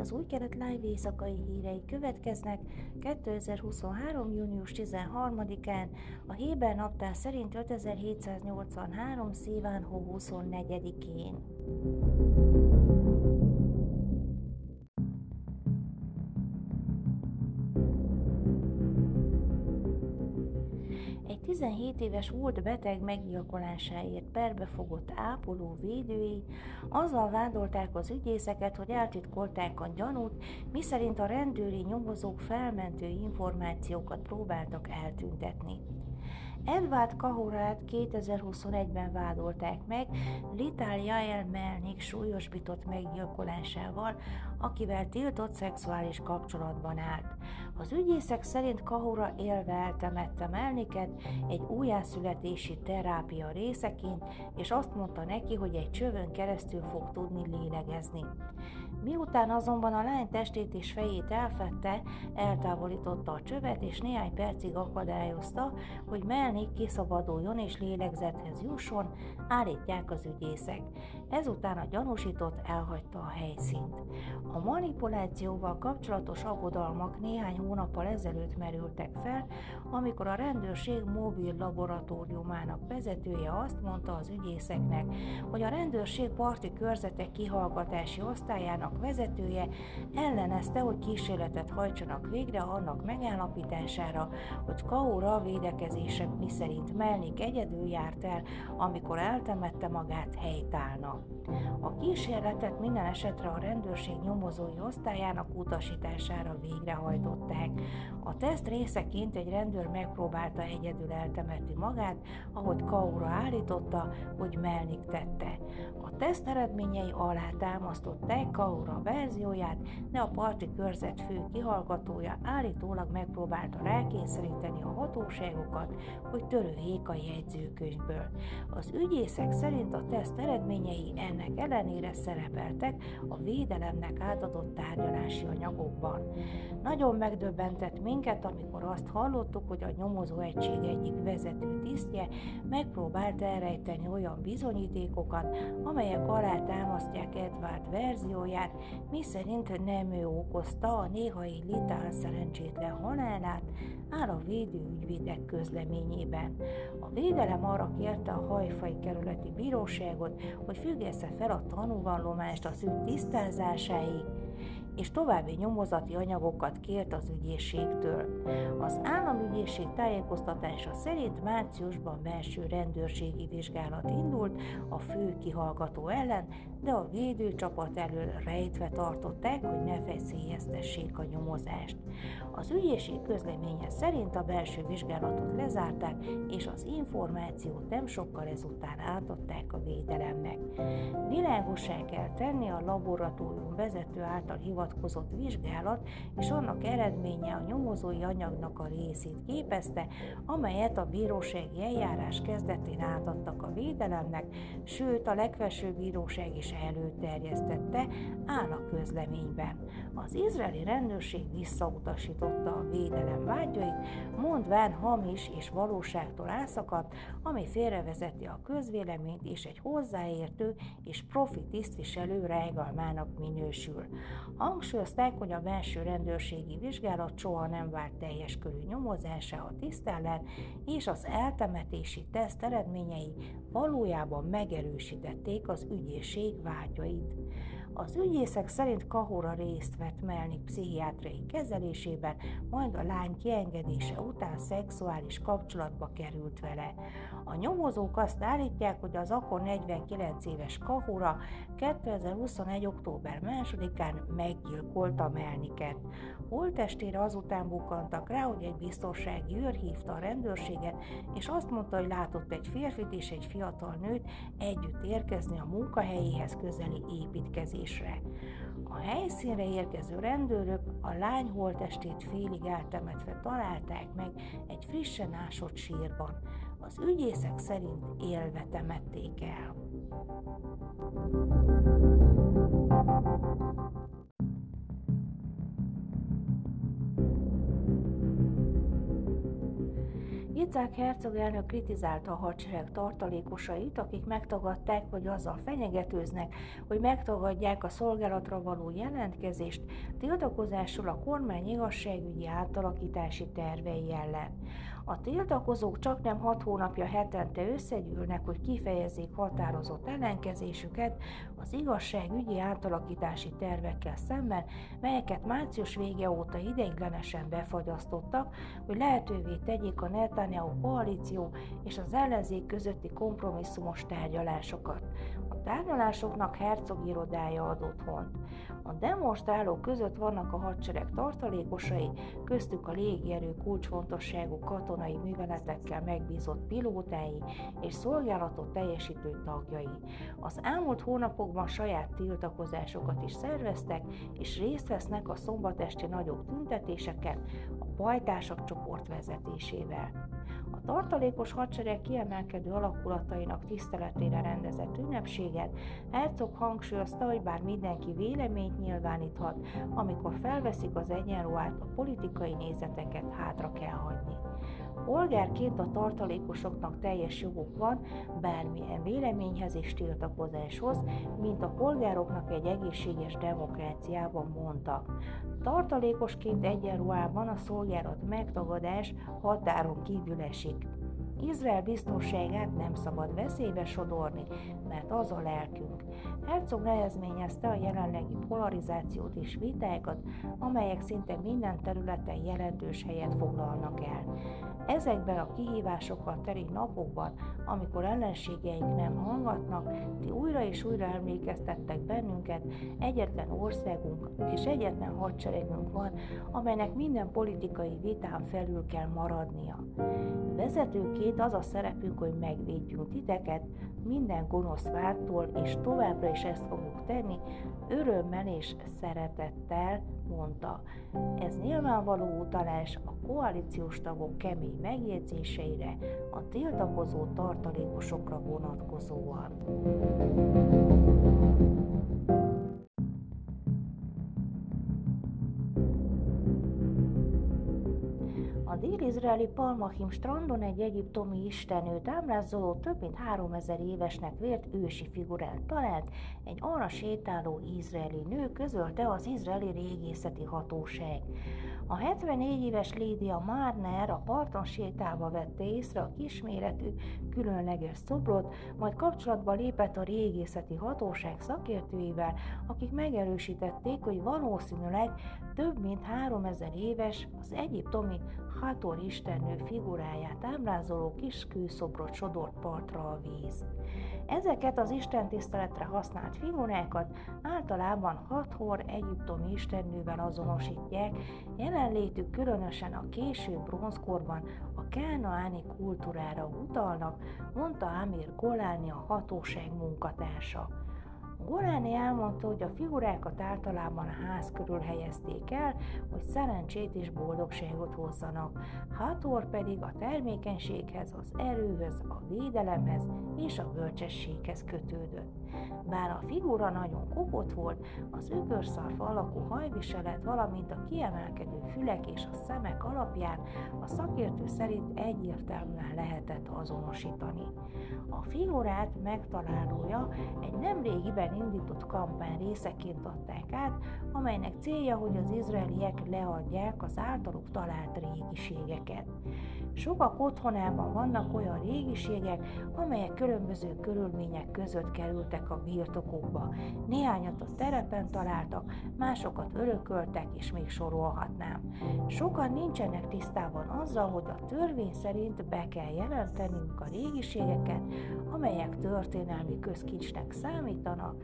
az új kelet live éjszakai hírei következnek 2023. június 13-án, a Héber naptár szerint 5783. szíván hó 24-én. 17 éves volt beteg meggyilkolásáért perbefogott ápoló védői azzal vádolták az ügyészeket, hogy eltitkolták a gyanút, miszerint a rendőri nyomozók felmentő információkat próbáltak eltüntetni. Edvard Kahorát 2021-ben vádolták meg Litál Jael Melnik súlyosbított meggyilkolásával, akivel tiltott szexuális kapcsolatban állt. Az ügyészek szerint Kahora élve eltemette Melniket egy újjászületési terápia részeként, és azt mondta neki, hogy egy csövön keresztül fog tudni lélegezni. Miután azonban a lány testét és fejét elfette, eltávolította a csövet, és néhány percig akadályozta, hogy Melnik kiszabaduljon és lélegzethez jusson, állítják az ügyészek. Ezután a gyanúsított elhagyta a helyszínt. A manipulációval kapcsolatos aggodalmak néhány hónappal ezelőtt merültek fel, amikor a rendőrség mobil laboratóriumának vezetője azt mondta az ügyészeknek, hogy a rendőrség parti körzetek kihallgatási osztályának Bizottságnak vezetője ellenezte, hogy kísérletet hajtsanak végre annak megállapítására, hogy Kaura védekezése miszerint Melnik egyedül járt el, amikor eltemette magát helytállna. A kísérletet minden esetre a rendőrség nyomozói osztályának utasítására végrehajtották. A teszt részeként egy rendőr megpróbálta egyedül eltemetni magát, ahogy Kaura állította, hogy Melnik tette. Teszt eredményei alá támasztották Kaura verzióját, de a parti körzet fő kihallgatója állítólag megpróbálta rákényszeríteni a hatóságokat, hogy törőjék a jegyzőkönyvből. Az ügyészek szerint a teszt eredményei ennek ellenére szerepeltek a védelemnek átadott tárgyalási anyagokban. Nagyon megdöbbentett minket, amikor azt hallottuk, hogy a nyomozó egység egyik vezető tisztje megpróbált elrejteni olyan bizonyítékokat, amelyek alá támasztják Edward verzióját, mi szerint nem ő okozta a néhai litál szerencsétlen halálát, áll a védőügyvédek közleményében. A védelem arra kérte a hajfai kerületi bíróságot, hogy függesse fel a tanúvallomást az ügy tisztázásáig, és további nyomozati anyagokat kért az ügyészségtől. Az államügyészség tájékoztatása szerint márciusban belső rendőrségi vizsgálat indult a fő kihallgató ellen, de a védőcsapat elől rejtve tartották, hogy ne feszélyeztessék a nyomozást. Az ügyészség közleménye szerint a belső vizsgálatot lezárták, és az információt nem sokkal ezután átadták a védelemnek. Világosá kell tenni a laboratórium vezető által hivatkozott vizsgálat, és annak eredménye a nyomozói anyagnak a részét képezte, amelyet a bírósági eljárás kezdetén átadtak a védelemnek, sőt a legfelsőbb bíróság is előterjesztette, áll a közleményben. Az izraeli rendőrség visszautasította a védelem vágyait, mondván hamis és valóságtól elszakadt, ami félrevezeti a közvéleményt és egy hozzáértő és profi tisztviselő rájgalmának minősül. Hangsúlyozták, hogy a belső rendőrségi vizsgálat soha nem vált teljes körű nyomozása a tisztellen, és az eltemetési teszt eredményei valójában megerősítették az ügyészség vágyait. Az ügyészek szerint Kahora részt vett Melnik pszichiátriai kezelésében, majd a lány kiengedése után szexuális kapcsolatba került vele. A nyomozók azt állítják, hogy az akkor 49 éves Kahora 2021. október 2-án meggyilkolta Melniket. Holtestére azután bukantak rá, hogy egy biztonsági őr hívta a rendőrséget, és azt mondta, hogy látott egy férfit és egy fiatal nőt együtt érkezni a munkahelyéhez közeli építkezés temetésre. A helyszínre érkező rendőrök a lány holtestét félig eltemetve találták meg egy frissen ásott sírban. Az ügyészek szerint élve temették el. Icák hercog elnök kritizálta a hadsereg tartalékosait, akik megtagadták vagy azzal fenyegetőznek, hogy megtagadják a szolgálatra való jelentkezést, tiltakozásul a kormány igazságügyi átalakítási tervei ellen. A tiltakozók csak nem hat hónapja hetente összegyűlnek, hogy kifejezzék határozott ellenkezésüket az igazságügyi átalakítási tervekkel szemben, melyeket március vége óta ideiglenesen befagyasztottak, hogy lehetővé tegyék a Netanyahu koalíció és az ellenzék közötti kompromisszumos tárgyalásokat. A tárgyalásoknak hercog irodája ad otthont. A demonstrálók között vannak a hadsereg tartalékosai, köztük a légierő kulcsfontosságú katonai műveletekkel megbízott pilótái és szolgálatot teljesítő tagjai. Az elmúlt hónapokban saját tiltakozásokat is szerveztek, és részt vesznek a szombatesti nagyobb tüntetéseken a bajtársak csoport vezetésével. A tartalékos hadsereg kiemelkedő alakulatainak tiszteletére rendezett ünnepséget Herzog hangsúlyozta, hogy bár mindenki véleményt nyilváníthat, amikor felveszik az egyenruhát, a politikai nézeteket hátra kell hagyni. Polgárként a tartalékosoknak teljes joguk van bármilyen véleményhez és tiltakozáshoz, mint a polgároknak egy egészséges demokráciában mondta. Tartalékosként egyenruhában a szolgálat megtagadás határon kívül esik. Izrael biztonságát nem szabad veszélybe sodorni, mert az a lelkünk. Herzog nehezményezte a jelenlegi polarizációt és vitákat, amelyek szinte minden területen jelentős helyet foglalnak el. Ezekben a kihívásokkal teri napokban, amikor ellenségeink nem hallgatnak, ti újra és újra emlékeztettek bennünket, egyetlen országunk és egyetlen hadseregünk van, amelynek minden politikai vitán felül kell maradnia. Vezetőként az a szerepünk, hogy megvédjünk titeket minden gonosz vártól, és továbbra is ezt fogjuk tenni, örömmel és szeretettel, mondta. Ez nyilvánvaló utalás a koalíciós tagok kemény megjegyzéseire, a tiltakozó tartalékosokra vonatkozóan. Dél-izraeli Palmachim strandon egy egyiptomi istenőt ábrázoló több mint 3000 évesnek vért ősi figurát talált, egy arra sétáló izraeli nő közölte az izraeli régészeti hatóság. A 74 éves Lédia Marner a parton sétálva vette észre a kisméretű, különleges szobrot, majd kapcsolatba lépett a régészeti hatóság szakértőivel, akik megerősítették, hogy valószínűleg több mint 3000 éves az egyiptomi Hator istennő figuráját ábrázoló kis kőszobrot sodort partra a víz. Ezeket az istentiszteletre használt figurákat általában Hathor egyiptomi istennővel azonosítják, jelenlétük különösen a késő bronzkorban a kánaáni kultúrára utalnak, mondta Amir Goláni a hatóság munkatársa. Goráni elmondta, hogy a figurákat általában a ház körül helyezték el, hogy szerencsét és boldogságot hozzanak, Hathor pedig a termékenységhez, az erőhöz, a védelemhez és a bölcsességhez kötődött. Bár a figura nagyon kopott volt, az ökörszarfa alakú hajviselet, valamint a kiemelkedő fülek és a szemek alapján a szakértő szerint egyértelműen lehetett azonosítani. A figurát megtalálója egy nemrégiben indított kampány részeként adták át, amelynek célja, hogy az izraeliek leadják az általuk talált régiségeket. Sokak otthonában vannak olyan régiségek, amelyek különböző körülmények között kerültek a birtokokba. Néhányat a terepen találtak, másokat örököltek, és még sorolhatnám. Sokan nincsenek tisztában azzal, hogy a törvény szerint be kell jelentenünk a régiségeket, amelyek történelmi közkincsnek számítanak,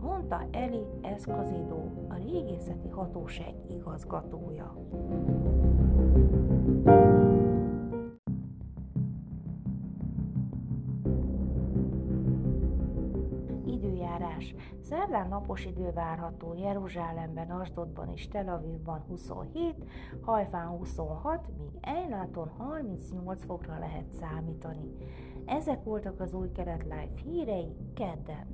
mondta Eli Eszkazidó, a régészeti hatóság igazgatója. időjárás. Szerdán napos idő várható Jeruzsálemben, Asdodban és Tel Avivban 27, Hajfán 26, míg Ejláton 38 fokra lehet számítani. Ezek voltak az új kelet live hírei kedden.